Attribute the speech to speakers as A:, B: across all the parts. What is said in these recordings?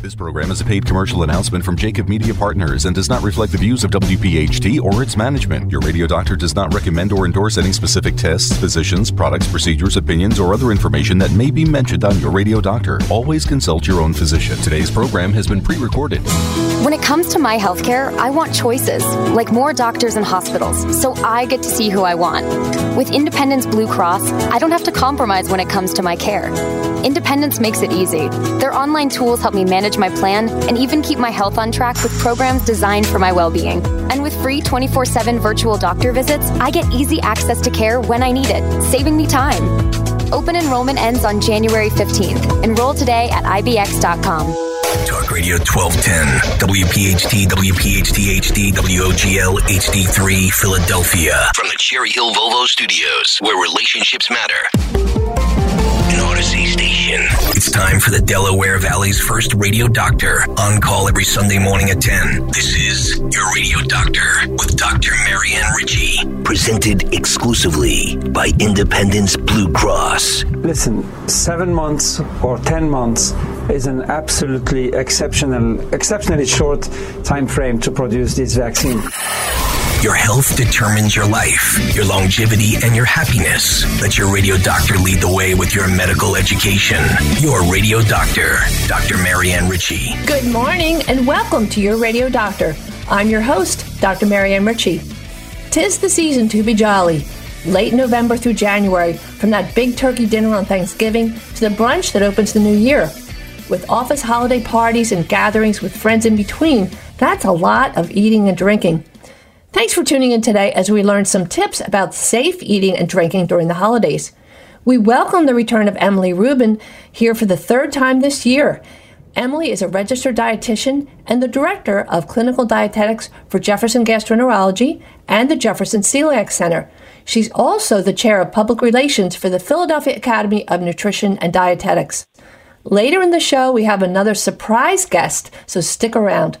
A: This program is a paid commercial announcement from Jacob Media Partners and does not reflect the views of WPHT or its management. Your radio doctor does not recommend or endorse any specific tests, physicians, products, procedures, opinions, or other information that may be mentioned on your radio doctor. Always consult your own physician. Today's program has been pre recorded.
B: When it comes to my healthcare, I want choices, like more doctors and hospitals, so I get to see who I want. With Independence Blue Cross, I don't have to compromise when it comes to my care. Independence makes it easy. Their online tools help me manage my plan and even keep my health on track with programs designed for my well being. And with free 24 7 virtual doctor visits, I get easy access to care when I need it, saving me time. Open enrollment ends on January 15th. Enroll today at IBX.com.
C: Talk Radio 1210, WPHT, WPHT HD, WOGL HD3, Philadelphia. From the Cherry Hill Volvo Studios, where relationships matter. Audacy station. It's time for the Delaware Valley's first radio doctor. On call every Sunday morning at 10. This is Your Radio Doctor with Dr. Marianne Ritchie. Presented exclusively by Independence Blue Cross.
D: Listen, seven months or ten months is an absolutely exceptional, exceptionally short time frame to produce this vaccine.
C: Your health determines your life, your longevity, and your happiness. Let your radio doctor lead the way with your medical education. Your radio doctor, Dr. Marianne Ritchie.
E: Good morning and welcome to your radio doctor. I'm your host, Dr. Marianne Ritchie. Tis the season to be jolly. Late November through January, from that big turkey dinner on Thanksgiving to the brunch that opens the new year. With office holiday parties and gatherings with friends in between, that's a lot of eating and drinking. Thanks for tuning in today as we learn some tips about safe eating and drinking during the holidays. We welcome the return of Emily Rubin here for the third time this year. Emily is a registered dietitian and the director of clinical dietetics for Jefferson Gastroenterology and the Jefferson Celiac Center. She's also the chair of public relations for the Philadelphia Academy of Nutrition and Dietetics. Later in the show, we have another surprise guest, so stick around.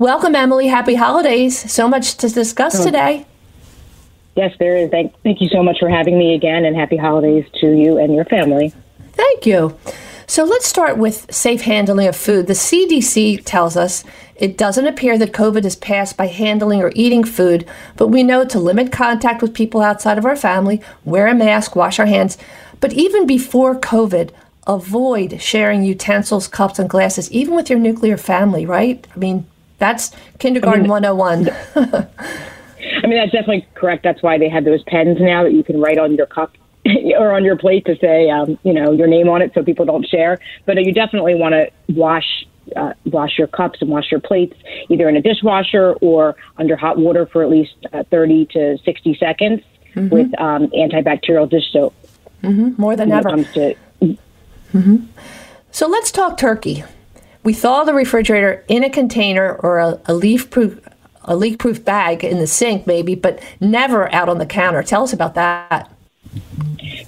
E: Welcome, Emily. Happy holidays. So much to discuss today.
F: Yes, there is. Thank, thank you so much for having me again, and happy holidays to you and your family.
E: Thank you. So let's start with safe handling of food. The CDC tells us it doesn't appear that COVID is passed by handling or eating food, but we know to limit contact with people outside of our family, wear a mask, wash our hands. But even before COVID, avoid sharing utensils, cups, and glasses, even with your nuclear family, right? I mean, that's kindergarten
F: I mean,
E: 101.
F: I mean, that's definitely correct. That's why they have those pens now that you can write on your cup or on your plate to say, um, you know, your name on it so people don't share. But you definitely want to wash uh, wash your cups and wash your plates either in a dishwasher or under hot water for at least uh, 30 to 60 seconds mm-hmm. with um, antibacterial dish soap.
E: Mm-hmm. More than ever.
F: To,
E: mm-hmm. So let's talk turkey. We thaw the refrigerator in a container or a, a leaf proof a leak proof bag in the sink maybe, but never out on the counter. Tell us about that.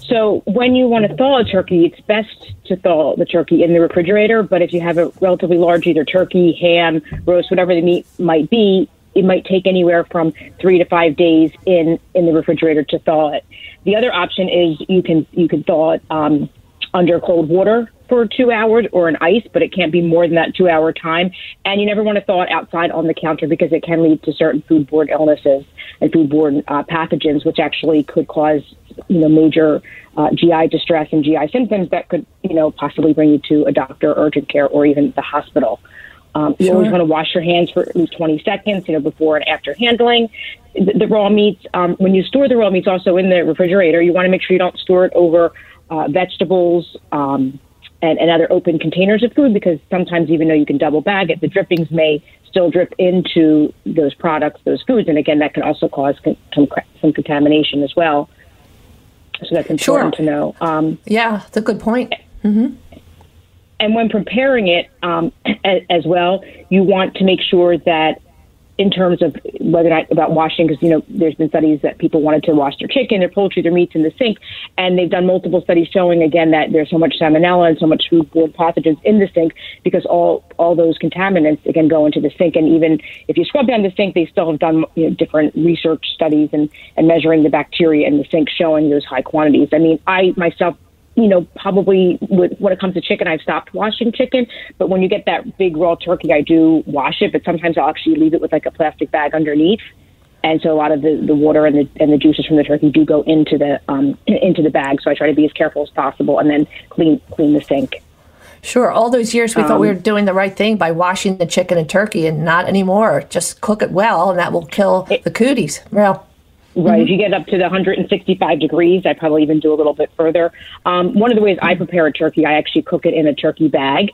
F: So when you want to thaw a turkey, it's best to thaw the turkey in the refrigerator. But if you have a relatively large either turkey, ham, roast, whatever the meat might be, it might take anywhere from three to five days in in the refrigerator to thaw it. The other option is you can you can thaw it um, under cold water for two hours or an ice, but it can't be more than that two hour time. And you never want to thaw it outside on the counter because it can lead to certain foodborne illnesses and foodborne uh, pathogens, which actually could cause you know major uh, GI distress and GI symptoms that could you know possibly bring you to a doctor, urgent care, or even the hospital. Um, you always want to wash your hands for at least 20 seconds, you know, before and after handling the, the raw meats. Um, when you store the raw meats also in the refrigerator, you want to make sure you don't store it over uh, vegetables, um, and, and other open containers of food because sometimes even though you can double bag it, the drippings may still drip into those products, those foods, and again that can also cause con- some some contamination as well. So that's important
E: sure.
F: to know. Um,
E: yeah, that's a good point. Mm-hmm.
F: And when preparing it um, as well, you want to make sure that in terms of whether or not about washing, because you know there's been studies that people wanted to wash their chicken, their poultry, their meats in the sink, and they've done multiple studies showing again that there's so much salmonella and so much foodborne pathogens in the sink because all all those contaminants again go into the sink, and even if you scrub down the sink, they still have done you know, different research studies and and measuring the bacteria in the sink, showing those high quantities. I mean, I myself you know, probably with, when it comes to chicken, I've stopped washing chicken. But when you get that big raw turkey, I do wash it. But sometimes I'll actually leave it with like a plastic bag underneath. And so a lot of the, the water and the and the juices from the turkey do go into the um, into the bag. So I try to be as careful as possible and then clean clean the sink.
E: Sure. All those years we um, thought we were um, doing the right thing by washing the chicken and turkey, and not anymore. Just cook it well, and that will kill it, the cooties. Well.
F: Right. Mm-hmm. If you get up to the 165 degrees, I probably even do a little bit further. Um, one of the ways I prepare a turkey, I actually cook it in a turkey bag.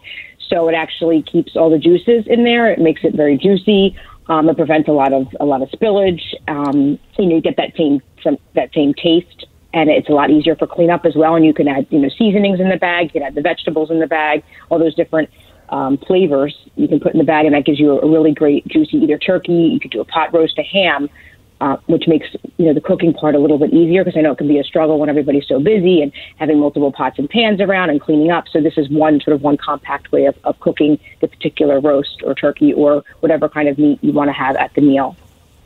F: So it actually keeps all the juices in there. It makes it very juicy. Um, it prevents a lot of a lot of spillage. Um, you know, you get that same some, that same taste, and it's a lot easier for cleanup as well. And you can add you know seasonings in the bag. You can add the vegetables in the bag. All those different um, flavors you can put in the bag, and that gives you a, a really great juicy either turkey. You could do a pot roast, a ham uh, which makes you know the cooking part a little bit easier because I know it can be a struggle when everybody's so busy and having multiple pots and pans around and cleaning up. So this is one sort of one compact way of, of cooking the particular roast or turkey or whatever kind of meat you want to have at the meal.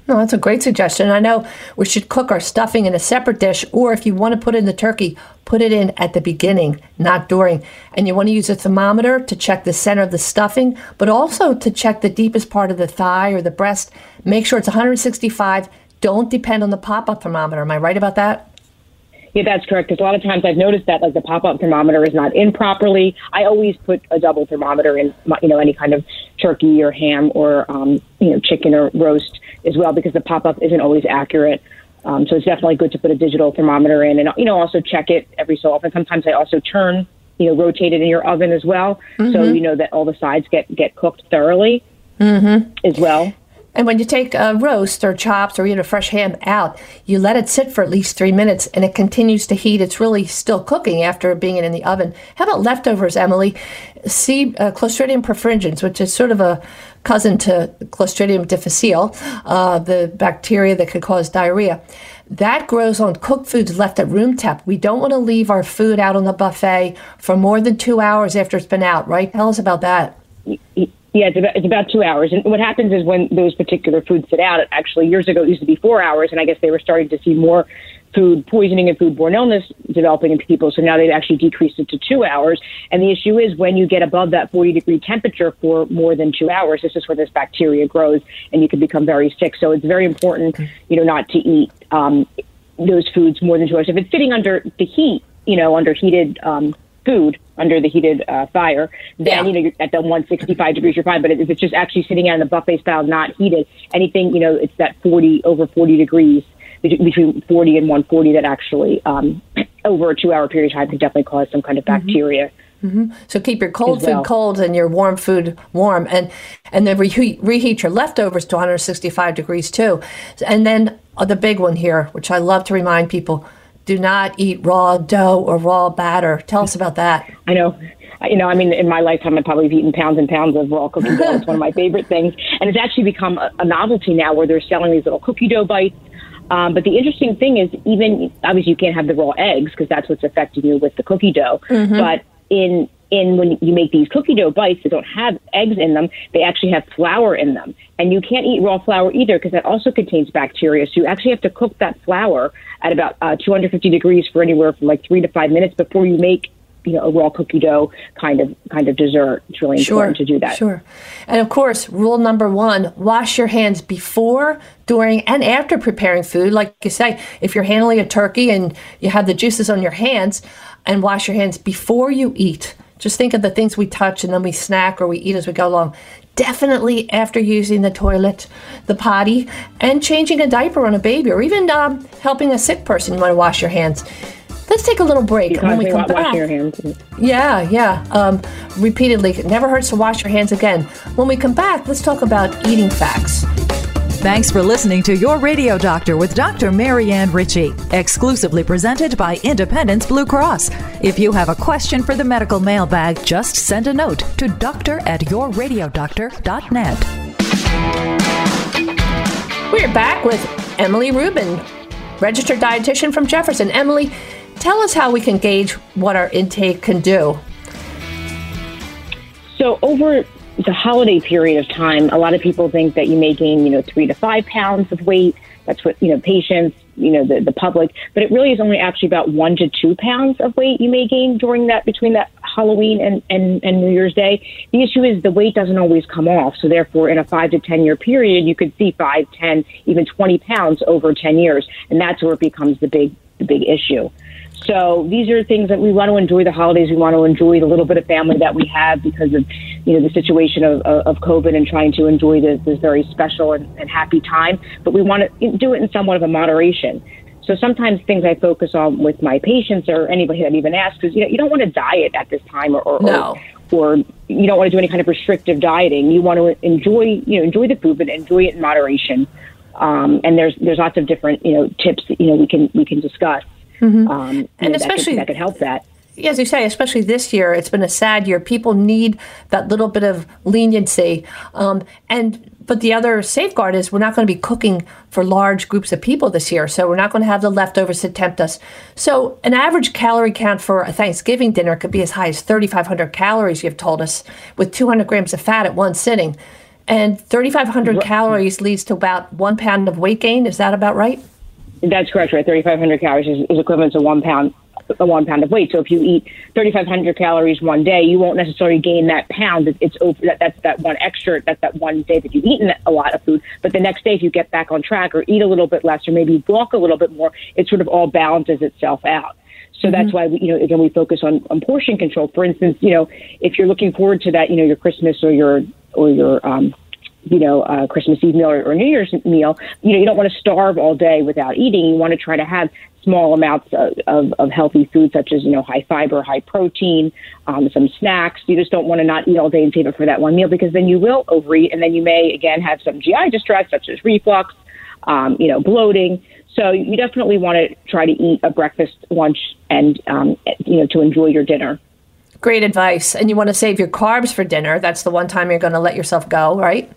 E: No, that's a great suggestion. I know we should cook our stuffing in a separate dish, or if you want to put in the turkey, put it in at the beginning, not during. And you want to use a thermometer to check the center of the stuffing, but also to check the deepest part of the thigh or the breast. Make sure it's 165 don't depend on the pop up thermometer. Am I right about that?
F: Yeah, that's correct. Because a lot of times I've noticed that like the pop up thermometer is not in properly. I always put a double thermometer in, you know, any kind of turkey or ham or um, you know chicken or roast as well because the pop up isn't always accurate. Um, so it's definitely good to put a digital thermometer in, and you know also check it every so often. Sometimes I also turn, you know, rotate it in your oven as well, mm-hmm. so you know that all the sides get get cooked thoroughly mm-hmm. as well.
E: And when you take a roast or chops or even a fresh ham out, you let it sit for at least three minutes and it continues to heat. It's really still cooking after being in the oven. How about leftovers, Emily? See uh, Clostridium perfringens, which is sort of a cousin to Clostridium difficile, uh, the bacteria that could cause diarrhea. That grows on cooked foods left at room temp. We don't want to leave our food out on the buffet for more than two hours after it's been out, right? Tell us about that.
F: Yeah, it's about, it's about two hours. And what happens is when those particular foods sit out, actually years ago it used to be four hours, and I guess they were starting to see more food poisoning and foodborne illness developing in people. So now they've actually decreased it to two hours. And the issue is when you get above that 40 degree temperature for more than two hours, this is where this bacteria grows and you can become very sick. So it's very important, you know, not to eat um, those foods more than two hours. If it's sitting under the heat, you know, under heated um, food, under the heated uh, fire, then yeah. you know you're at the 165 degrees you're fine. But if it's just actually sitting out in the buffet style, not heated, anything you know it's that 40 over 40 degrees between 40 and 140 that actually um, over a two hour period of time can definitely cause some kind of mm-hmm. bacteria.
E: Mm-hmm. So keep your cold well. food cold and your warm food warm, and and then reheat, reheat your leftovers to 165 degrees too. And then uh, the big one here, which I love to remind people: do not eat raw dough or raw batter. Tell us about that.
F: I know. You know, I mean, in my lifetime, I've probably eaten pounds and pounds of raw cookie dough. It's one of my favorite things. And it's actually become a, a novelty now where they're selling these little cookie dough bites. Um, but the interesting thing is, even obviously, you can't have the raw eggs because that's what's affecting you with the cookie dough. Mm-hmm. But in in when you make these cookie dough bites that don't have eggs in them, they actually have flour in them. And you can't eat raw flour either because that also contains bacteria. So you actually have to cook that flour at about uh, 250 degrees for anywhere from like three to five minutes before you make you know a raw cookie dough kind of kind of dessert. It's really
E: sure,
F: important to do that.
E: Sure. And of course, rule number one: wash your hands before, during, and after preparing food. Like you say, if you're handling a turkey and you have the juices on your hands, and wash your hands before you eat. Just think of the things we touch and then we snack or we eat as we go along. Definitely after using the toilet, the potty, and changing a diaper on a baby, or even um, helping a sick person. You want to wash your hands. Let's take a little break
F: when we come back.
E: Yeah, yeah. Um, repeatedly, it never hurts to wash your hands again. When we come back, let's talk about eating facts.
G: Thanks for listening to Your Radio Doctor with Dr. Marianne Ritchie, exclusively presented by Independence Blue Cross. If you have a question for the medical mailbag, just send a note to doctor at yourradiodoctor.net.
E: We're back with Emily Rubin, registered dietitian from Jefferson. Emily, tell us how we can gauge what our intake can do.
F: So, over the holiday period of time, a lot of people think that you may gain, you know, three to five pounds of weight. That's what, you know, patients, you know the, the public, but it really is only actually about one to two pounds of weight you may gain during that between that Halloween and, and, and New Year's Day. The issue is the weight doesn't always come off. So therefore, in a five to 10 year period, you could see five, 10, even 20 pounds over 10 years. And that's where it becomes the big, the big issue. So these are things that we want to enjoy the holidays. We want to enjoy the little bit of family that we have because of, you know, the situation of, of COVID and trying to enjoy this, this very special and, and happy time. But we want to do it in somewhat of a moderation. So sometimes things I focus on with my patients or anybody that even asks is, you know, you don't want to diet at this time or, or,
E: no.
F: or, or you don't want to do any kind of restrictive dieting. You want to enjoy, you know, enjoy the food, but enjoy it in moderation. Um, and there's there's lots of different you know tips that, you know we can we can discuss.
E: Mm-hmm.
F: Um,
E: and especially
F: that could, that could help that.
E: As you say, especially this year, it's been a sad year. People need that little bit of leniency, um, and but the other safeguard is we're not going to be cooking for large groups of people this year, so we're not going to have the leftovers to tempt us. So, an average calorie count for a Thanksgiving dinner could be as high as 3,500 calories. You've told us, with 200 grams of fat at one sitting, and 3,500 right. calories leads to about one pound of weight gain. Is that about right?
F: That's correct, right? 3,500 calories is, is equivalent to one pound a one pound of weight. So if you eat 3,500 calories one day, you won't necessarily gain that pound. It's over that, that's that one extra. That's that one day that you've eaten a lot of food. But the next day, if you get back on track or eat a little bit less or maybe walk a little bit more, it sort of all balances itself out. So mm-hmm. that's why we, you know, again, we focus on, on portion control. For instance, you know, if you're looking forward to that, you know, your Christmas or your or your um, you know, Christmas Eve meal or, or New Year's meal, you know, you don't want to starve all day without eating. You want to try to have small amounts of, of, of healthy food, such as, you know, high fiber, high protein, um, some snacks. You just don't want to not eat all day and save it for that one meal because then you will overeat and then you may, again, have some GI distress, such as reflux, um, you know, bloating. So you definitely want to try to eat a breakfast, lunch, and, um, you know, to enjoy your dinner.
E: Great advice. And you want to save your carbs for dinner. That's the one time you're going to let yourself go, right?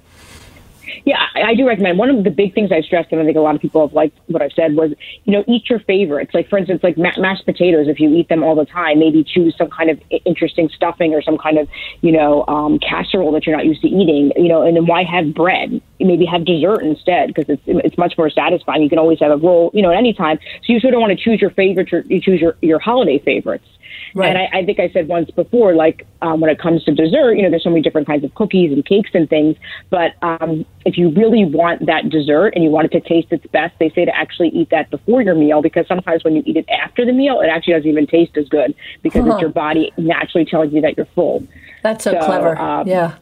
F: Yeah, I, do recommend. One of the big things I stressed, and I think a lot of people have liked what I've said, was you know eat your favorites. Like for instance, like ma- mashed potatoes. If you eat them all the time, maybe choose some kind of interesting stuffing or some kind of you know um, casserole that you're not used to eating. You know, and then why have bread? Maybe have dessert instead because it's it's much more satisfying. You can always have a roll, you know, at any time. So you sort of want to choose your favorites. Or you choose your your holiday favorites. Right. And I, I think I said once before, like um, when it comes to dessert, you know, there's so many different kinds of cookies and cakes and things. But um, if you really want that dessert and you want it to taste its best, they say to actually eat that before your meal because sometimes when you eat it after the meal, it actually doesn't even taste as good because huh. it's your body naturally telling you that you're full.
E: That's so, so clever. Um, yeah.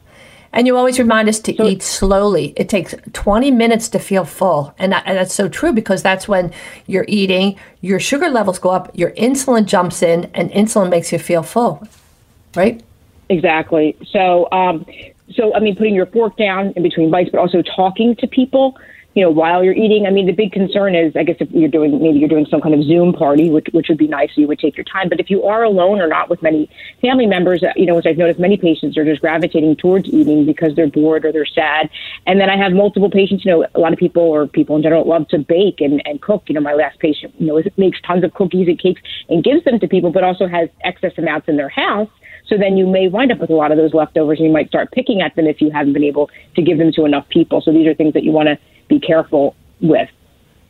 E: And you always remind us to so, eat slowly. It takes 20 minutes to feel full. And, that, and, that's so true because that's when you're eating, your sugar levels go up, your insulin jumps in, and insulin makes you feel full, right?
F: Exactly. So, um, so I mean, putting your fork down in between bites, but also talking to people you know, while you're eating. I mean, the big concern is, I guess, if you're doing maybe you're doing some kind of Zoom party, which which would be nice, you would take your time. But if you are alone or not with many family members, uh, you know, which I've noticed, many patients are just gravitating towards eating because they're bored or they're sad. And then I have multiple patients. You know, a lot of people or people in general love to bake and and cook. You know, my last patient, you know, makes tons of cookies and cakes and gives them to people, but also has excess amounts in their house. So then you may wind up with a lot of those leftovers and you might start picking at them if you haven't been able to give them to enough people. So these are things that you want to be careful with.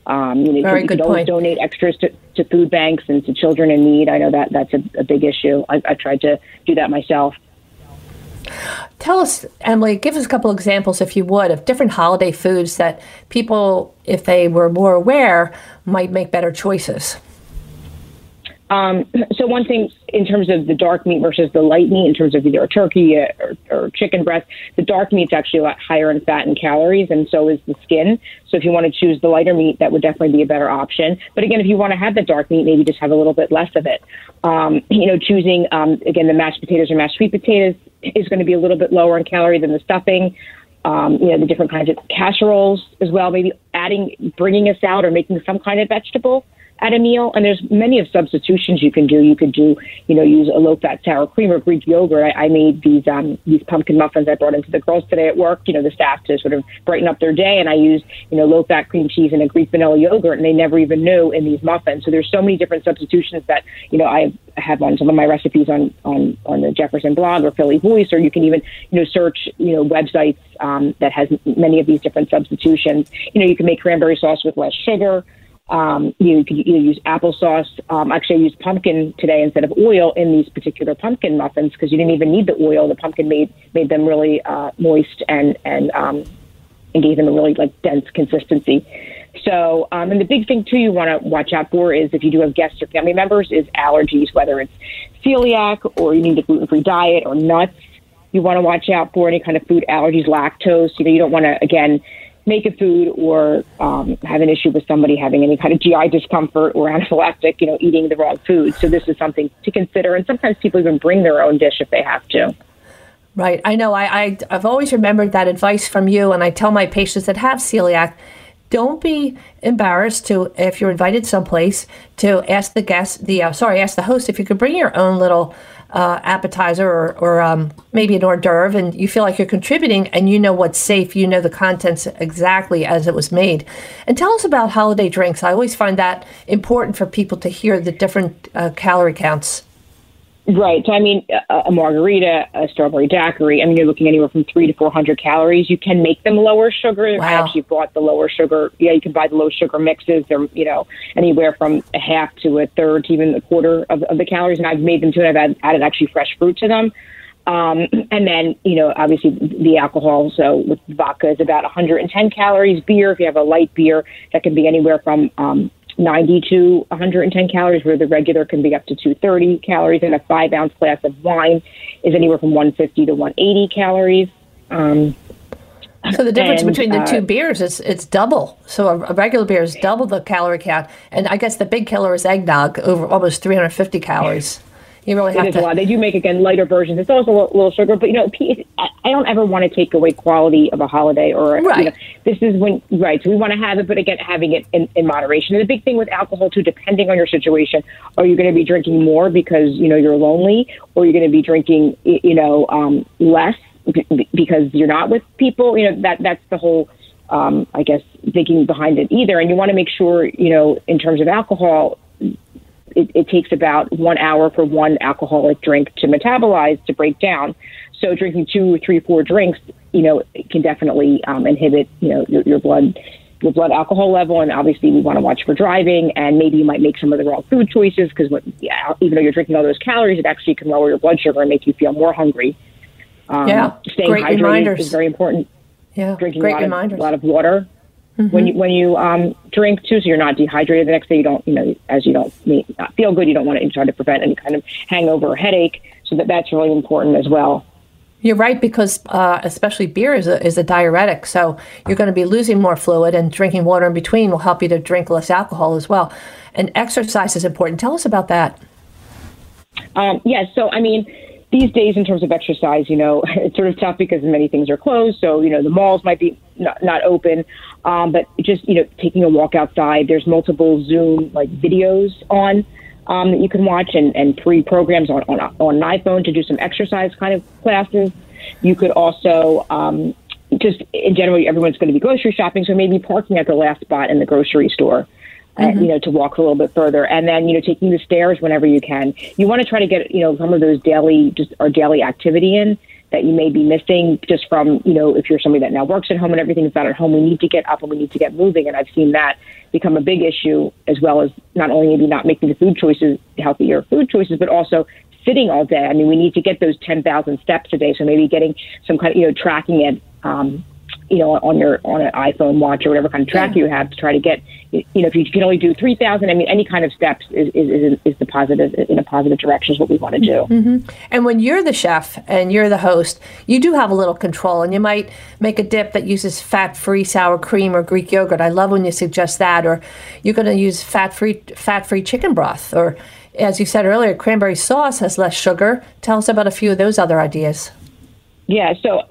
F: Um, you know,
E: Very
F: you
E: good
F: can always donate extras to, to food banks and to children in need. I know that that's a, a big issue. I, I tried to do that myself.
E: Tell us, Emily, give us a couple examples, if you would, of different holiday foods that people, if they were more aware, might make better choices.
F: Um, so one thing in terms of the dark meat versus the light meat, in terms of either a turkey or, or chicken breast, the dark meat's actually a lot higher in fat and calories, and so is the skin. So if you want to choose the lighter meat, that would definitely be a better option. But again, if you want to have the dark meat, maybe just have a little bit less of it. Um, you know, choosing um, again the mashed potatoes or mashed sweet potatoes is going to be a little bit lower in calorie than the stuffing. Um, you know, the different kinds of casseroles as well. Maybe adding, bringing a salad or making some kind of vegetable at a meal. And there's many of substitutions you can do. You could do, you know, use a low fat sour cream or Greek yogurt. I, I made these um, these pumpkin muffins I brought into the girls today at work. You know, the staff to sort of brighten up their day, and I used you know low fat cream cheese and a Greek vanilla yogurt, and they never even knew in these muffins. So there's so many different substitutions that you know I have on some of my recipes on on on the Jefferson blog or Philly Voice, or you can even you know search you know websites um, that has many of these different substitutions. You know, you can make cranberry sauce with less sugar. Um, you could either use applesauce. Um, actually, I used pumpkin today instead of oil in these particular pumpkin muffins because you didn't even need the oil. The pumpkin made made them really uh, moist and and um, and gave them a really like dense consistency. So, um, and the big thing too you want to watch out for is if you do have guests or family members, is allergies, whether it's celiac or you need a gluten free diet or nuts. You want to watch out for any kind of food allergies, lactose. You know, you don't want to again make a food or um, have an issue with somebody having any kind of GI discomfort or anaphylactic, you know, eating the wrong food. So this is something to consider. And sometimes people even bring their own dish if they have to.
E: Right. I know. I, I I've always remembered that advice from you, and I tell my patients that have celiac don't be embarrassed to if you're invited someplace to ask the guest the uh, sorry ask the host if you could bring your own little uh, appetizer or, or um, maybe an hors d'oeuvre and you feel like you're contributing and you know what's safe you know the contents exactly as it was made. And tell us about holiday drinks. I always find that important for people to hear the different uh, calorie counts
F: Right. So, I mean, a, a margarita, a strawberry daiquiri, I mean, you're looking anywhere from three to 400 calories. You can make them lower sugar.
E: Wow.
F: I actually bought the lower sugar. Yeah, you can buy the low sugar mixes. They're, you know, anywhere from a half to a third to even a quarter of, of the calories. And I've made them too, and I've added, added actually fresh fruit to them. Um, and then, you know, obviously the alcohol. So with vodka is about 110 calories. Beer, if you have a light beer, that can be anywhere from um, 90 to 110 calories, where the regular can be up to 230 calories, and a five ounce glass of wine is anywhere from 150 to 180 calories. Um,
E: so the difference
F: and,
E: between the
F: uh,
E: two beers is it's double. So a, a regular beer is double the calorie count, and I guess the big killer is eggnog, over almost 350 calories. You really have
F: It is
E: to.
F: a lot. They do make again lighter versions. It's also a little, sugar, but you know, I don't ever want to take away quality of a holiday or you know, this is when right. So we want to have it, but again, having it in, in moderation. And the big thing with alcohol too, depending on your situation, are you going to be drinking more because you know you're lonely, or you're going to be drinking you know um, less because you're not with people? You know that that's the whole. Um, I guess thinking behind it either, and you want to make sure you know in terms of alcohol, it, it takes about one hour for one alcoholic drink to metabolize to break down. So drinking two, three, four drinks, you know, can definitely um, inhibit, you know, your, your blood your blood alcohol level, and obviously we want to watch for driving. And maybe you might make some of the wrong food choices because yeah, even though you're drinking all those calories, it actually can lower your blood sugar and make you feel more hungry. Um,
E: Yeah,
F: staying
E: great
F: hydrated
E: reminders.
F: is very important.
E: yeah,
F: Drinking
E: great
F: a lot,
E: reminders.
F: of, a lot of water when you when you um, drink too, so you're not dehydrated the next day. You don't, you know, as you don't not feel good, you don't want to try to prevent any kind of hangover or headache. So that that's really important as well.
E: You're right because uh, especially beer is a, is a diuretic, so you're going to be losing more fluid, and drinking water in between will help you to drink less alcohol as well. And exercise is important. Tell us about that.
F: Um, yes. so I mean, these days in terms of exercise, you know, it's sort of tough because many things are closed. So you know, the malls might be not, not open, um, but just you know, taking a walk outside. There's multiple Zoom like videos on. Um, that you can watch and, and free programs on, on on an iPhone to do some exercise kind of classes. You could also um, just in general, everyone's going to be grocery shopping, so maybe parking at the last spot in the grocery store uh, you know, to walk a little bit further, and then you know, taking the stairs whenever you can. You want to try to get you know some of those daily just our daily activity in that you may be missing just from you know if you're somebody that now works at home and everything's not at home. We need to get up and we need to get moving, and I've seen that become a big issue as well as not only maybe not making the food choices healthier food choices, but also sitting all day. I mean, we need to get those ten thousand steps a day, so maybe getting some kind of you know tracking it. Um, you know, on your on an iPhone watch or whatever kind of tracker you have to try to get, you know, if you can only do three thousand, I mean, any kind of steps is is, is, is the positive in a positive direction is what we want to do. Mm-hmm.
E: And when you're the chef and you're the host, you do have a little control, and you might make a dip that uses fat-free sour cream or Greek yogurt. I love when you suggest that, or you're going to use fat-free fat-free chicken broth, or as you said earlier, cranberry sauce has less sugar. Tell us about a few of those other ideas.
F: Yeah. So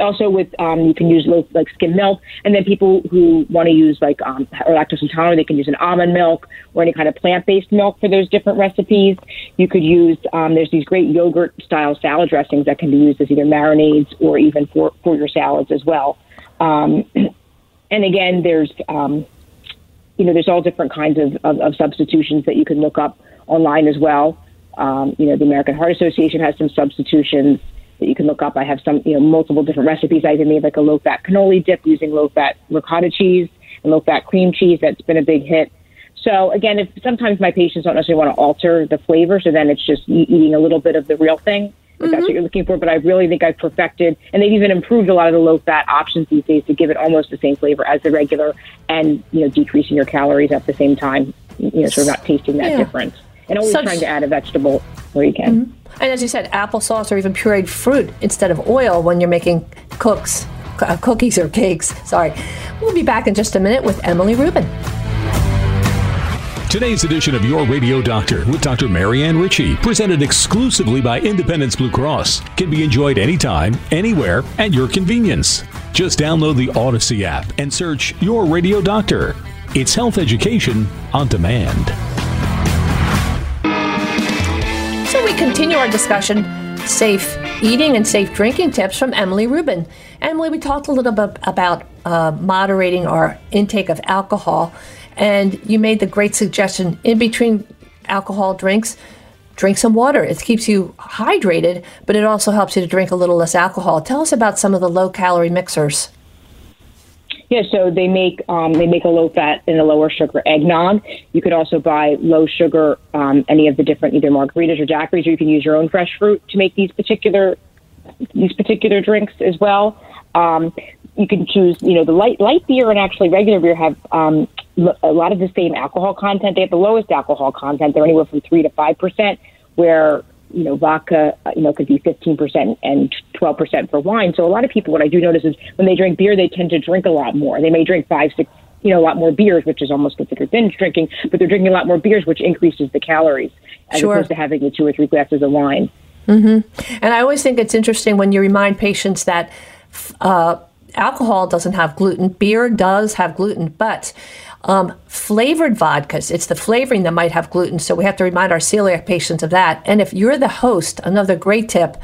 F: also with um, you can use low, like skim milk, and then people who want to use like um, lactose intolerant, they can use an almond milk or any kind of plant based milk for those different recipes. You could use um, there's these great yogurt style salad dressings that can be used as either marinades or even for for your salads as well. Um, and again, there's um, you know there's all different kinds of, of, of substitutions that you can look up online as well. Um, you know, the American Heart Association has some substitutions that you can look up. I have some, you know, multiple different recipes. I even made like a low fat cannoli dip using low fat ricotta cheese and low fat cream cheese. That's been a big hit. So again, if sometimes my patients don't necessarily want to alter the flavor, so then it's just eating a little bit of the real thing. If mm-hmm. that's what you're looking for, but I really think I've perfected, and they've even improved a lot of the low fat options these days to give it almost the same flavor as the regular, and you know, decreasing your calories at the same time. You know, so we're not tasting that yeah. difference, and always Such- trying to add a vegetable where you can. Mm-hmm.
E: And as you said, applesauce or even pureed fruit instead of oil when you're making cooks, uh, cookies or cakes. Sorry. We'll be back in just a minute with Emily Rubin.
H: Today's edition of Your Radio Doctor with Dr. Marianne Ritchie, presented exclusively by Independence Blue Cross, can be enjoyed anytime, anywhere, at your convenience. Just download the Audacy app and search Your Radio Doctor. It's health education on demand.
E: Continue our discussion safe eating and safe drinking tips from Emily Rubin. Emily, we talked a little bit about uh, moderating our intake of alcohol, and you made the great suggestion in between alcohol drinks. Drink some water. It keeps you hydrated, but it also helps you to drink a little less alcohol. Tell us about some of the low calorie mixers.
F: Yeah, so they make um, they make a low fat and a lower sugar eggnog. You could also buy low sugar um, any of the different either margaritas or daiquiris, or you can use your own fresh fruit to make these particular these particular drinks as well. Um, you can choose, you know, the light light beer and actually regular beer have um, a lot of the same alcohol content. They have the lowest alcohol content. They're anywhere from three to five percent, where you know, vodka, uh, you know, could be 15% and 12% for wine. So a lot of people, what I do notice is when they drink beer, they tend to drink a lot more. They may drink five, six, you know, a lot more beers, which is almost considered binge drinking, but they're drinking a lot more beers, which increases the calories as sure. opposed to having the two or three glasses of wine.
E: Mm-hmm. And I always think it's interesting when you remind patients that uh, alcohol doesn't have gluten, beer does have gluten, but um, flavored vodkas, it's the flavoring that might have gluten, so we have to remind our celiac patients of that. And if you're the host, another great tip,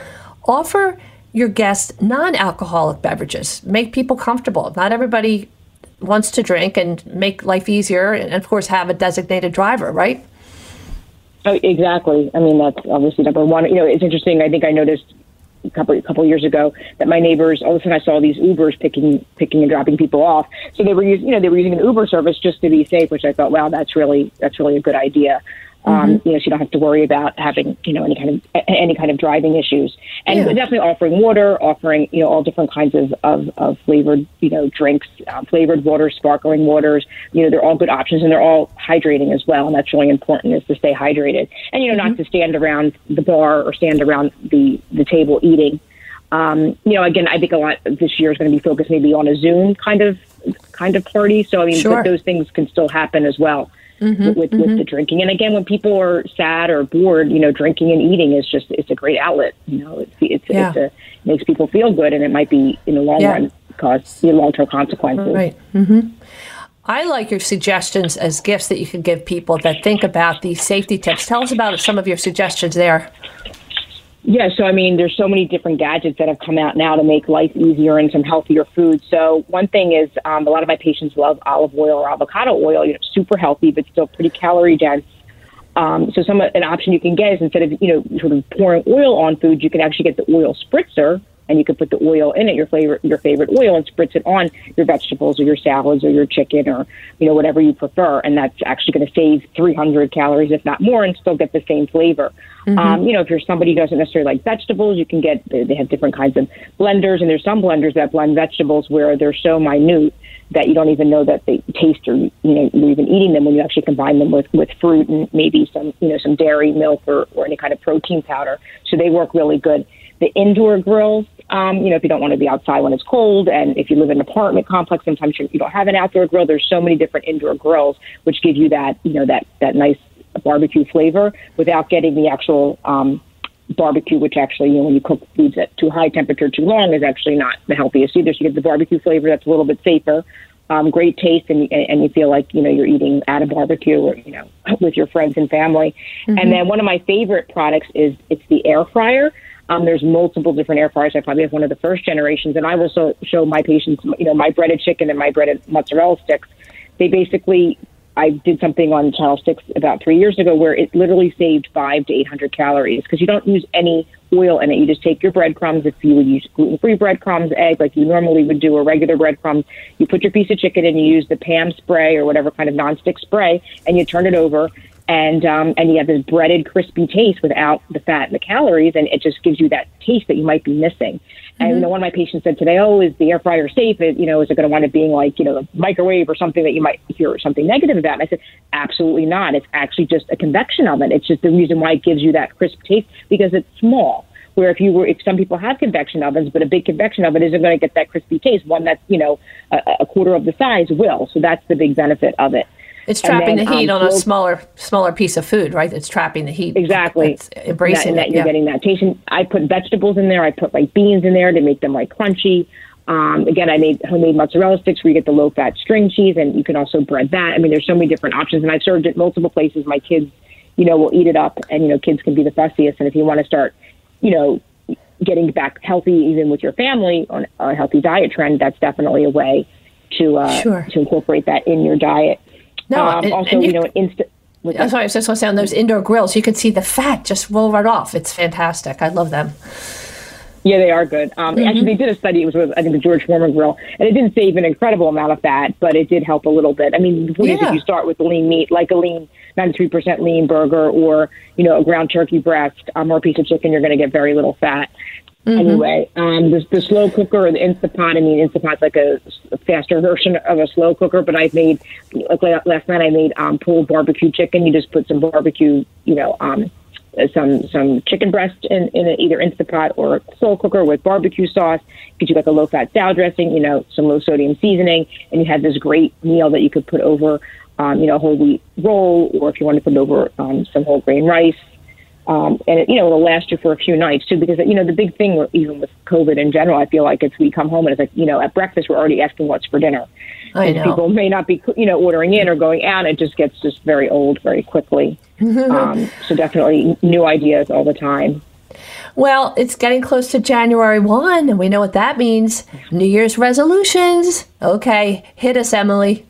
E: offer your guests non alcoholic beverages. Make people comfortable. Not everybody wants to drink and make life easier, and of course, have a designated driver, right?
F: Oh, exactly. I mean, that's obviously number one. You know, it's interesting. I think I noticed a couple a couple years ago that my neighbors all of a sudden I saw these Ubers picking picking and dropping people off. So they were using you know they were using an Uber service just to be safe, which I thought wow that's really that's really a good idea. Um, mm-hmm. You know, so you don't have to worry about having you know any kind of any kind of driving issues, and yeah. definitely offering water, offering you know all different kinds of of, of flavored you know drinks, uh, flavored water, sparkling waters. You know, they're all good options, and they're all hydrating as well, and that's really important is to stay hydrated, and you know mm-hmm. not to stand around the bar or stand around the the table eating. Um, you know, again, I think a lot this year is going to be focused maybe on a Zoom kind of kind of party. So I mean, sure. those things can still happen as well mm-hmm, with, mm-hmm. with the drinking. And again, when people are sad or bored, you know, drinking and eating is just it's a great outlet. You know, it's it's, yeah. it's a, it makes people feel good, and it might be in the long yeah. run cause long term consequences.
E: Right. Mm-hmm. I like your suggestions as gifts that you can give people that think about these safety tips. Tell us about some of your suggestions there.
F: Yeah, so I mean, there's so many different gadgets that have come out now to make life easier and some healthier food. So one thing is, um, a lot of my patients love olive oil or avocado oil. You know, super healthy, but still pretty calorie dense. Um, so some an option you can get is instead of you know sort of pouring oil on food, you can actually get the oil spritzer, and you can put the oil in it, your favorite your favorite oil, and spritz it on your vegetables or your salads or your chicken or you know whatever you prefer, and that's actually going to save 300 calories, if not more, and still get the same flavor. Mm-hmm. Um, you know, if you're somebody who doesn't necessarily like vegetables, you can get they have different kinds of blenders, and there's some blenders that blend vegetables where they're so minute that you don't even know that they taste or you know you're even eating them when you actually combine them with with fruit and maybe some you know some dairy milk or, or any kind of protein powder. So they work really good. The indoor grills, um, you know, if you don't want to be outside when it's cold, and if you live in an apartment complex, sometimes you don't have an outdoor grill. There's so many different indoor grills which give you that you know that that nice barbecue flavor without getting the actual um, barbecue, which actually, you know, when you cook foods at too high temperature too long, is actually not the healthiest either. So you get the barbecue flavor that's a little bit safer, um, great taste, and and you feel like you know you're eating at a barbecue or you know with your friends and family. Mm-hmm. And then one of my favorite products is it's the air fryer. Um, there's multiple different air fryers. I probably have one of the first generations, and I will so, show my patients, you know, my breaded chicken and my breaded mozzarella sticks. They basically I did something on Channel Six about three years ago where it literally saved five to eight hundred calories because you don't use any oil in it. You just take your breadcrumbs if you would use gluten free breadcrumbs, egg like you normally would do, or regular breadcrumbs. You put your piece of chicken in, you use the Pam spray or whatever kind of nonstick spray, and you turn it over. And um, and you have this breaded, crispy taste without the fat and the calories, and it just gives you that taste that you might be missing. And you know, one of my patients said today, "Oh, is the air fryer safe? It, you know, is it going to wind up being like you know a microwave or something that you might hear something negative about?" And I said, "Absolutely not. It's actually just a convection oven. It's just the reason why it gives you that crisp taste because it's small. Where if you were, if some people have convection ovens, but a big convection oven isn't going to get that crispy taste. One that's you know a, a quarter of the size will. So that's the big benefit of it.
E: It's trapping
F: then,
E: the heat
F: um,
E: on a smaller smaller piece of food, right? It's trapping the heat.
F: Exactly.
E: It's embracing
F: that, that you're
E: yeah.
F: getting that taste. I put vegetables in there. I put like beans in there to make them like crunchy. Um, again, I made homemade mozzarella sticks where you get the low fat string cheese, and you can also bread that. I mean, there's so many different options, and I've served it multiple places. My kids, you know, will eat it up, and you know, kids can be the fussiest. And if you want to start, you know, getting back healthy even with your family on a healthy diet trend, that's definitely a way to uh,
E: Sure.
F: to incorporate that in your diet.
E: No,
F: um,
E: and-
F: also,
E: and you-
F: you know, instant.
E: I'm sorry, I was just going to say on those indoor grills, you can see the fat just roll right off. It's fantastic. I love them.
F: Yeah, they are good. Um, Actually, they did a study. It was with I think the George Foreman grill, and it didn't save an incredible amount of fat, but it did help a little bit. I mean, the point is if you start with the lean meat, like a lean, ninety-three percent lean burger, or you know, a ground turkey breast, um, or a piece of chicken, you're going to get very little fat. Anyway, um, the, the slow cooker or the Instapot. I mean, Instapot's like a, s- faster version of a slow cooker, but I've made like last night. I made um, pulled barbecue chicken. You just put some barbecue, you know, um, some some chicken breast in, in a, either Instapot or a slow cooker with barbecue sauce. Get you like a low fat salad dressing, you know, some low sodium seasoning, and you have this great meal that you could put over, um, you know, a whole wheat roll, or if you want to put over um, some whole grain rice. Um, and it, you know it'll last you for a few nights too, because you know the big thing, even with COVID in general, I feel like it's we come home and it's like you know at breakfast we're already asking what's for dinner.
E: I
F: And
E: know.
F: people may not be you know ordering in or going out. It just gets just very old very quickly. um, so definitely new ideas all the time.
E: Well, it's getting close to January 1, and we know what that means. New Year's resolutions. Okay, hit us, Emily.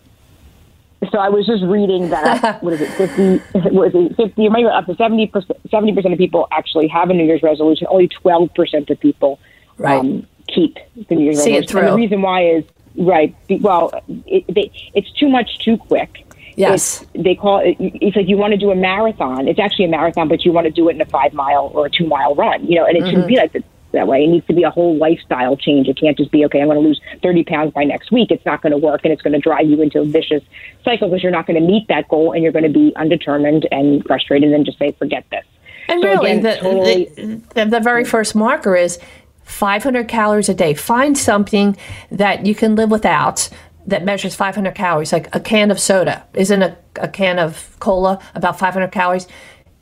F: So I was just reading that what is it fifty was it fifty or maybe up to seventy percent seventy percent of people actually have a New Year's resolution. Only twelve percent of people
E: Right.
F: um, keep the New Year's
E: See it
F: resolution. And the reason why is right. Well, it, they, it's too much too quick.
E: Yes.
F: It's, they call it. It's like you want to do a marathon. It's actually a marathon, but you want to do it in a five mile or a two mile run. You know, and it shouldn't be like that. That way, it needs to be a whole lifestyle change. It can't just be okay. I'm going to lose 30 pounds by next week. It's not going to work, and it's going to drive you into a vicious cycle because you're not going to meet that goal, and you're going to be undetermined and frustrated, and just say, "Forget this."
E: And
F: So
E: really,
F: again,
E: the,
F: totally-
E: the, the, very first marker is 500 calories a day. Find something that you can live without that measures 500 calories, like a can of soda. Isn't a, a can of cola about 500 calories?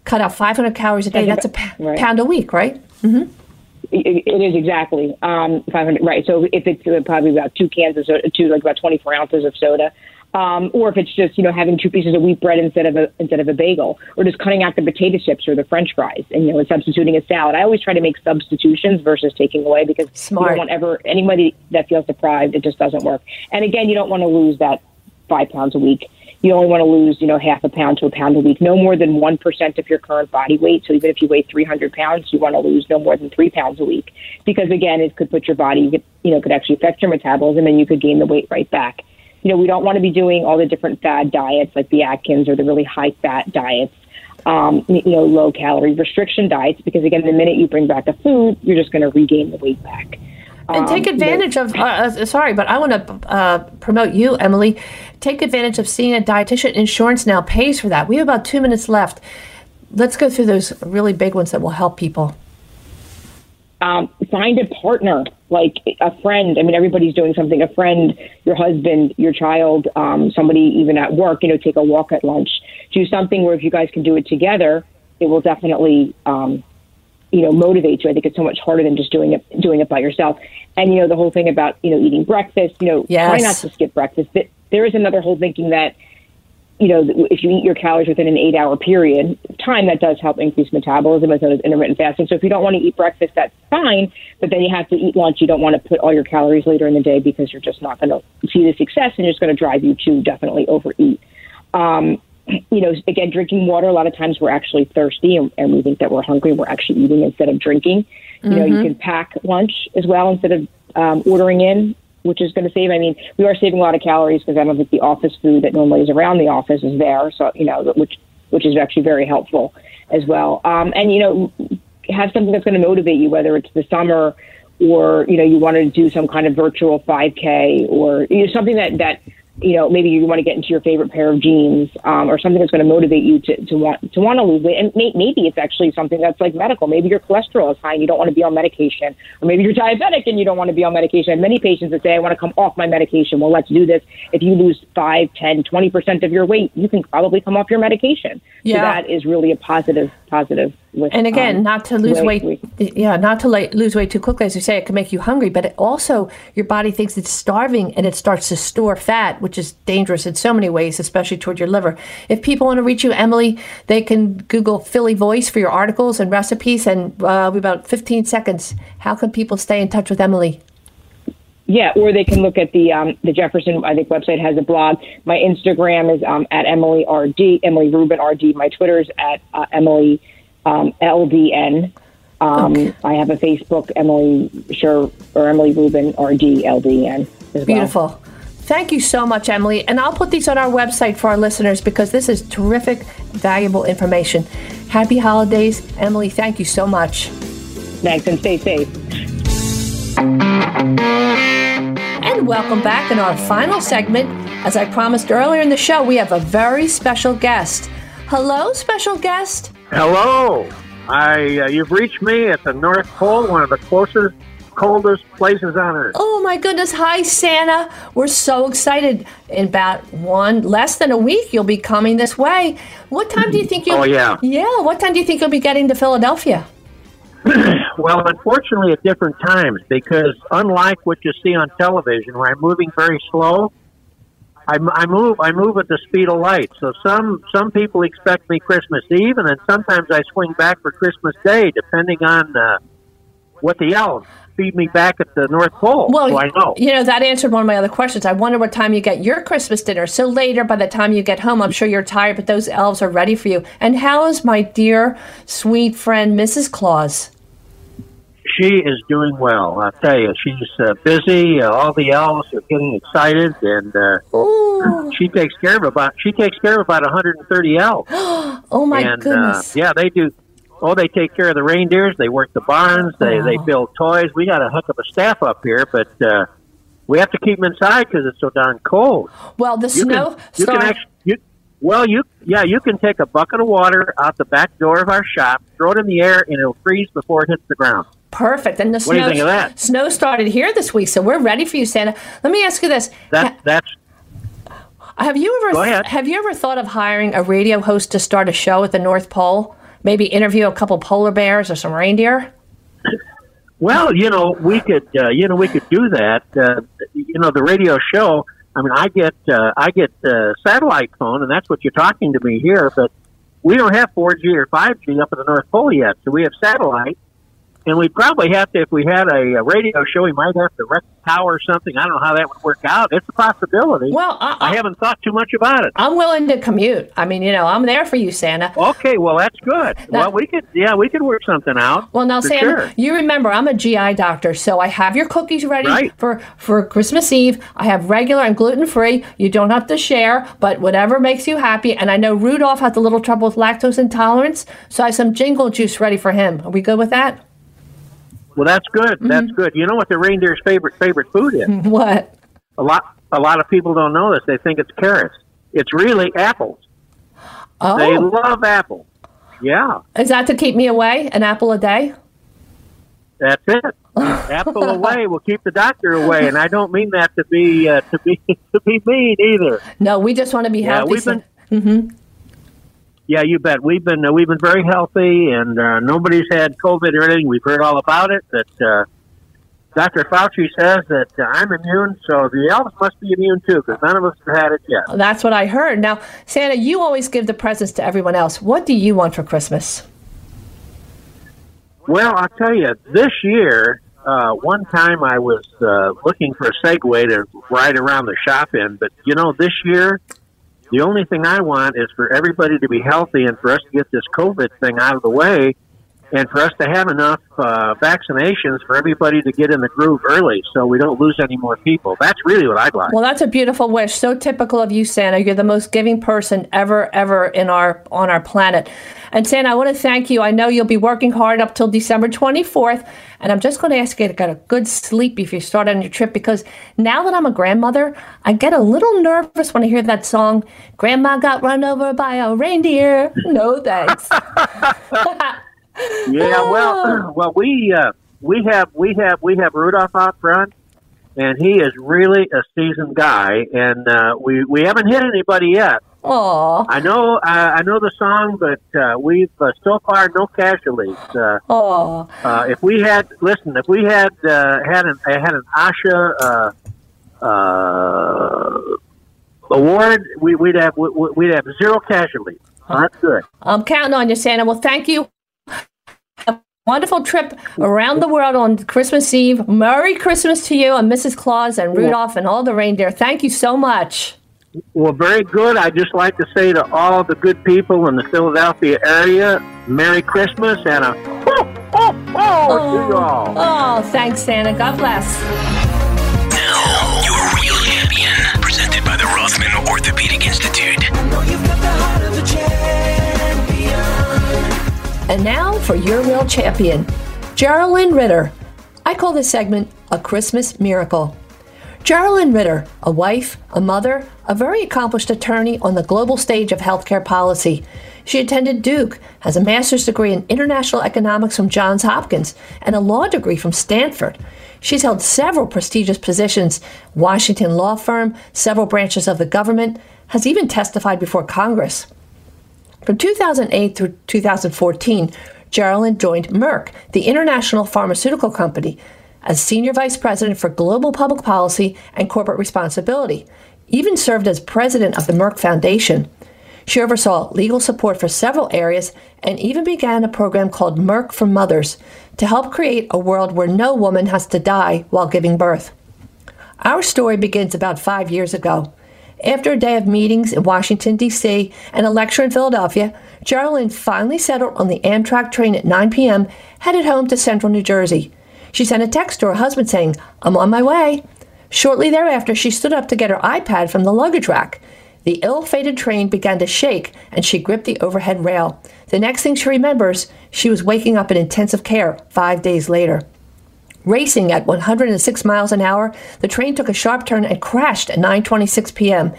E: Cut out 500 calories a day. That's a
F: Right.
E: pound a week, right?
F: It, it is exactly um, 500. Right. So if it's uh, probably about two cans of soda, two like about 24 ounces of soda, um, or if it's just you know having two pieces of wheat bread instead of a instead of a bagel, or just cutting out the potato chips or the French fries, and you know and substituting a salad. I always try to make substitutions versus taking away because you
E: Smart.
F: don't want ever anybody that feels deprived. It just doesn't work. And again, you don't want to lose that five pounds a week. You only want to lose, you know, half a pound to a pound a week, no more than 1% of your current body weight. So even if you weigh 300 pounds, you want to lose no more than three pounds a week. Because again, it could put your body, you know, could actually affect your metabolism and you could gain the weight right back. You know, we don't want to be doing all the different fad diets like the Atkins or the really high fat diets. Um, you know, low calorie restriction diets, because again, the minute you bring back the food, you're just going to regain the weight back.
E: And take
F: Um,
E: advantage of, uh, uh, sorry, but I want to uh, promote you, Emily. Take advantage of seeing a dietitian. Insurance now pays for that. We have about two minutes left. Let's go through those really big ones that will help people.
F: um, find a partner, like a friend. I mean, everybody's doing something. A friend, your husband, your child, um, somebody even at work. You know, take a walk at lunch. Do something where if you guys can do it together, it will definitely, um, you know, motivate you. I think it's so much harder than just doing it doing it by yourself. And you know, the whole thing about you know eating breakfast. You know, try not to skip breakfast. But there is another whole thinking that you know, if you eat your calories within an eight hour period time, that does help increase metabolism as well as intermittent fasting. So if you don't want to eat breakfast, that's fine. But then you have to eat lunch. You don't want to put all your calories later in the day because you're just not going to see the success and it's going to drive you to definitely overeat. Um, you know, again, drinking water. A lot of times we're actually thirsty and, and we think that we're hungry. We're actually eating instead of drinking. You know, you can pack lunch as well instead of um, ordering in, which is going to save. I mean, we are saving a lot of calories because I don't think the office food that normally is around the office is there. So you know, which which is actually very helpful as well. Um, and you know, have something that's going to motivate you, whether it's the summer or you know you want to do some kind of virtual 5K or you know something that that you know maybe you want to get into your favorite pair of jeans um, or something that's going to motivate you to, to want to want to lose weight. And may, maybe it's actually something that's like medical. Maybe your cholesterol is high and you don't want to be on medication. Or maybe you're diabetic and you don't want to be on medication. I have many patients that say I want to come off my medication. Well let's do this. If you lose 5 10 20 percent of your weight you can probably come off your medication.
E: Yeah.
F: so that is really a positive positive with,
E: And again,
F: um,
E: not to lose
F: weight-
E: weight, yeah, not to lose weight too quickly, as you say, it can make you hungry. But it also, your body thinks it's starving, and it starts to store fat, which is dangerous in so many ways, especially toward your liver. If people want to reach you, Emily, they can Google Philly Voice for your articles and recipes. And uh, we about 15 seconds. How can people stay in touch with Emily?
F: Yeah, or they can look at the um, the Jefferson I think website has a blog. My Instagram is um, at Emily RD Emily Rubin RD. My Twitter is at uh, Emily um, LDN. Um, I have a Facebook Emily Sure or Emily Rubin RD LDN well.
E: Beautiful. Thank you so much, Emily. And I'll put these on our website for our listeners because this is terrific, valuable information. Happy holidays, Emily. Thank you so much.
F: Thanks and stay safe.
E: And welcome back in our final segment. As I promised earlier in the show, we have a very special guest. Hello, special guest.
I: Hello. I uh, you've reached me at the North Pole, one of the closest, coldest places on Earth.
E: Oh my goodness. Hi, Santa. We're so excited. In about one, less than a week, you'll be coming this way. What time do you think you'll
I: Oh, yeah.
E: Yeah. What time do you think you'll be getting to Philadelphia?
I: Well, unfortunately, at different times because unlike what you see on television, where I'm moving very slow, I, I move I move at the speed of light. So some some people expect me Christmas Eve, and then sometimes I swing back for Christmas Day, depending on uh, what the elves feed me back at the North Pole.
E: Well,
I: so I know.
E: you know, that answered one of my other questions. I wonder what time you get your Christmas dinner. So later, by the time you get home, I'm sure you're tired, but those elves are ready for you. And how is my dear, sweet friend, Mrs. Claus?
I: She is doing well. I'll tell you, she's uh, busy. Uh, all the elves are getting excited, and uh, she takes care of about she takes care of about 130 elves.
E: Oh, my
I: and
E: goodness.
I: Uh, yeah, they do. Oh, they take care of the reindeers. They work the barns. They they build toys. We got a heck of a staff up here, but uh, we have to keep them inside because it's so darn cold.
E: well, the
I: You
E: snow
I: can you can actually you, well you yeah you can take a bucket of water out the back door of our shop, throw it in the air, and it'll freeze before it hits the ground.
E: Perfect. And the
I: What do
E: snow,
I: you think of that?
E: snow started here this week, so we're ready for you, Santa. Let me ask you this.
I: That that's
E: Have you ever
I: Go ahead.
E: have you ever thought of hiring a radio host to start a show at the North Pole? Maybe interview a couple polar bears or some reindeer?
I: Well, you know, we could, uh, you know, we could do that. Uh, you know, the radio show. I mean, I get, uh, I get uh, satellite phone, and that's what you're talking to me here. But we don't have 4G or 5G up at the North Pole yet, so we have satellite. And we probably have to, if we had a, a radio show, we might have to wreck the tower or something. I don't know how that would work out. It's a possibility.
E: Well, I, I,
I: I haven't thought too much about it.
E: I'm willing to commute. I mean, you know, I'm there for you, Santa.
I: Okay, well, that's good.
E: Now-
I: well, we could, yeah, we could work something out.
E: Well, now, Santa,
I: sure.
E: you remember I'm a GI doctor, so I have your cookies ready
I: Right.
E: for for Christmas Eve. I have regular and gluten free. You don't have to share, but whatever makes you happy. And I know Rudolph has a little trouble with lactose intolerance, so I have some jingle juice ready for him. Are we good with that?
I: Well, that's good. That's
E: Mm-hmm.
I: good. You know what the reindeer's favorite favorite food is?
E: What?
I: A lot a lot of people don't know this. They think it's carrots. It's really apples.
E: Oh,
I: They love apples. Yeah,
E: is that to keep me away? An apple a day?
I: that's it. Apple away will keep the doctor away, and I don't mean that to be uh, to be to be mean either.
E: No, we just want to be
I: Yeah,
E: healthy.
I: we've
E: so-
I: been. Yeah, you bet. We've been uh, we've been very healthy, and uh, nobody's had COVID or anything. We've heard all about it. That uh, Dr. Fauci says that uh, I'm immune, so the elves must be immune too, because none of us have had it yet.
E: That's what I heard. Now, Santa, you always give the presents to everyone else. What do you want for Christmas?
I: Well, I'll tell you, this year, uh, one time I was uh, looking for a Segway to ride around the shop in, but you know, this year, The only thing I want is for everybody to be healthy and for us to get this COVID thing out of the way and for us to have enough uh, vaccinations for everybody to get in the groove early so we don't lose any more people. That's really what I'd like.
E: Well, that's a beautiful wish. So typical of you, Santa. You're the most giving person ever, ever in our on our planet. And Santa, I want to thank you. I know you'll be working hard up till December 24th, and I'm just going to ask you to get a good sleep if you start on your trip because now that I'm a grandmother, I get a little nervous when I hear that song, "Grandma got run over by a reindeer." No thanks.
I: yeah, well, well, we uh, we have we have we have Rudolph out front, and he is really a seasoned guy, and uh, we we haven't hit anybody yet.
E: Aww.
I: I know, uh, I know the song, but uh, we've uh, so far no casualties. Uh, uh, if we had, listen, if we had uh, had an had an OSHA uh, uh, award, we, we'd have we, we'd have zero casualties. That's good.
E: I'm counting on you, Santa. Well, thank you. A wonderful trip around the world on Christmas Eve. Merry Christmas to you and Mrs. Claus and Rudolph and all the reindeer. Thank you so much.
I: Well, very good. I'd just like to say to all the good people in the Philadelphia area, Merry Christmas and a ho, ho, ho to oh, you all.
E: Oh, thanks, Santa. God bless.
C: Now, your real champion, presented by the Rothman Orthopedic Institute.
E: And now for your real champion, Geralyn Ritter. I call this segment a Christmas miracle. Geralyn Ritter, a wife, a mother, a very accomplished attorney on the global stage of healthcare policy. She attended Duke, has a master's degree in international economics from Johns Hopkins, and a law degree from Stanford. She's held several prestigious positions, Washington law firm, several branches of the government, has even testified before Congress. From 2008 through 2014, Geralyn joined Merck, the international pharmaceutical company, as Senior Vice President for Global Public Policy and Corporate Responsibility, even served as President of the Merck Foundation. She oversaw legal support for several areas and even began a program called Merck for Mothers to help create a world where no woman has to die while giving birth. Our story begins about five years ago. After a day of meetings in Washington, D.C., and a lecture in Philadelphia, Geralyn finally settled on the Amtrak train at 9 p.m., headed home to central New Jersey. She sent a text to her husband saying, I'm on my way. Shortly thereafter, she stood up to get her iPad from the luggage rack. The ill fated train began to shake and she gripped the overhead rail. The next thing she remembers, she was waking up in intensive care five days later. Racing at 106 miles an hour, the train took a sharp turn and crashed at 9:26 p.m.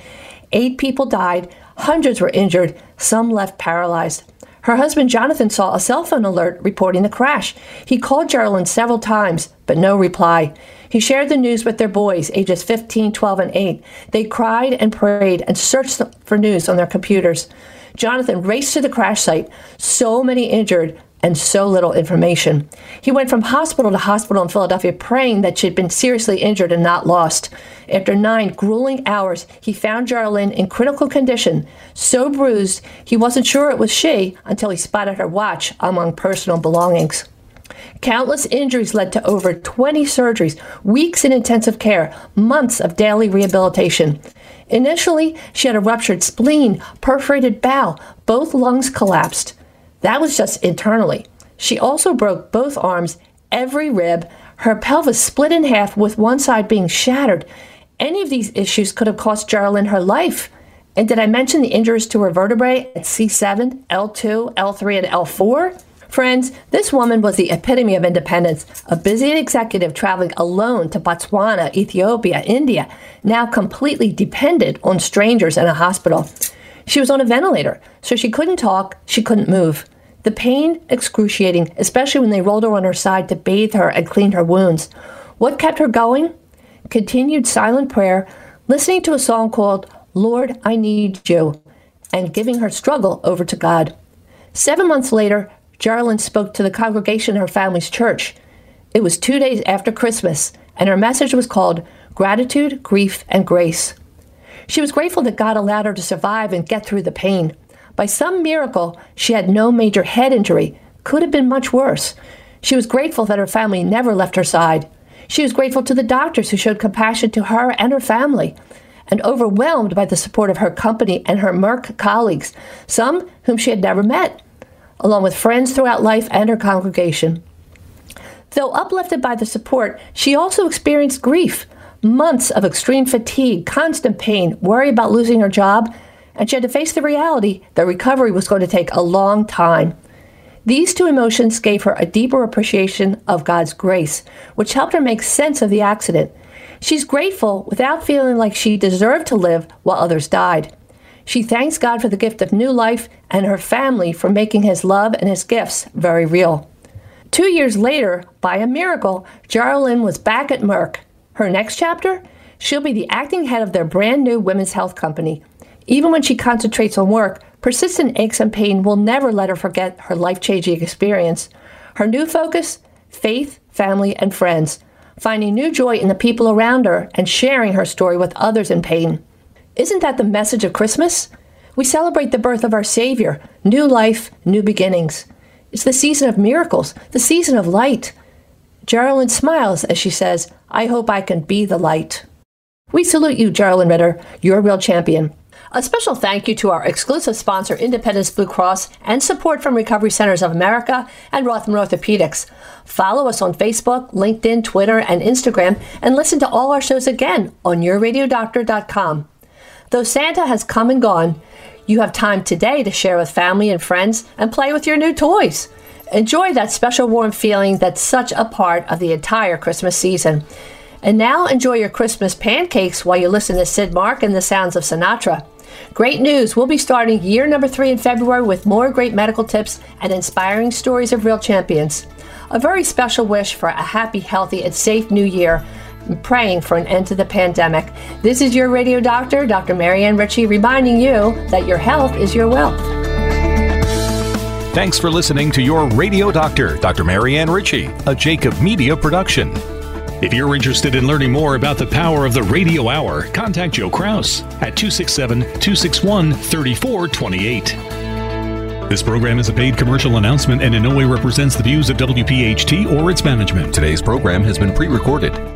E: Eight people died, hundreds were injured, some left paralyzed. Her husband Jonathan saw a cell phone alert reporting the crash. He called Geralyn several times, but no reply. He shared the news with their boys, ages 15, 12, and 8. They cried and prayed and searched for news on their computers. Jonathan raced to the crash site. So many injured, and so little information. He went from hospital to hospital in Philadelphia praying that she'd been seriously injured and not lost. After nine grueling hours, he found Geralyn in critical condition, so bruised he wasn't sure it was she until he spotted her watch among personal belongings. Countless injuries led to over 20 surgeries, weeks in intensive care, months of daily rehabilitation. Initially, she had a ruptured spleen, perforated bowel, both lungs collapsed. That was just internally. She also broke both arms, every rib, her pelvis split in half with one side being shattered. Any of these issues could have cost Geralyn her life. And did I mention the injuries to her vertebrae at C7, L2, L3, and L4? Friends, this woman was the epitome of independence, a busy executive traveling alone to Botswana, Ethiopia, India, now completely dependent on strangers in a hospital. She was on a ventilator, so she couldn't talk, she couldn't move. The pain excruciating, especially when they rolled her on her side to bathe her and clean her wounds. What kept her going? Continued silent prayer, listening to a song called Lord, I Need You, and giving her struggle over to God. Seven months later, Geralyn spoke to the congregation in her family's church. It was two days after Christmas, and her message was called Gratitude, Grief, and Grace. She was grateful that God allowed her to survive and get through the pain. By some miracle, she had no major head injury. Could have been much worse. She was grateful that her family never left her side. She was grateful to the doctors who showed compassion to her and her family. and overwhelmed by the support of her company and her Merck colleagues, some whom she had never met, along with friends throughout life and her congregation. Though uplifted by the support, she also experienced grief months of extreme fatigue, constant pain, worry about losing her job, and she had to face the reality that recovery was going to take a long time. These two emotions gave her a deeper appreciation of God's grace, which helped her make sense of the accident. She's grateful without feeling like she deserved to live while others died. She thanks God for the gift of new life and her family for making his love and his gifts very real. Two years later, by a miracle, Geralyn was back at Merck. Her next chapter? She'll be the acting head of their brand new women's health company. Even when she concentrates on work, persistent aches and pain will never let her forget her life changing experience. Her new focus? Faith, family, and friends. Finding new joy in the people around her and sharing her story with others in pain. Isn't that the message of Christmas? We celebrate the birth of our Savior, new life, new beginnings. It's the season of miracles, the season of light. Geraldine smiles as she says, I hope I can be the light. We salute you, Geralyn Ritter. You're a real champion. A special thank you to our exclusive sponsor, Independence Blue Cross, and support from Recovery Centers of America and Rothman Orthopedics. Follow us on Facebook, LinkedIn, Twitter, and Instagram, and listen to all our shows again on yourradiodoctor.com. Though Santa has come and gone, you have time today to share with family and friends and play with your new toys. Enjoy that special warm feeling that's such a part of the entire Christmas season. And now enjoy your Christmas pancakes while you listen to Sid Mark and the sounds of Sinatra. Great news! We'll be starting year number three in February with more great medical tips and inspiring stories of real champions. A very special wish for a happy, healthy, and safe new year praying for an end to the pandemic. This is your radio doctor, Dr. Marianne Ritchie, reminding you that your health is your wealth.
H: Thanks for listening to your radio doctor, Dr. Marianne Ritchie, a Jacob Media production. If you're interested in learning more about the power of the radio hour, contact Joe Kraus at 267 261 3428. This program is a paid commercial announcement and in no way represents the views of WPHT or its management.
A: Today's program has been pre recorded.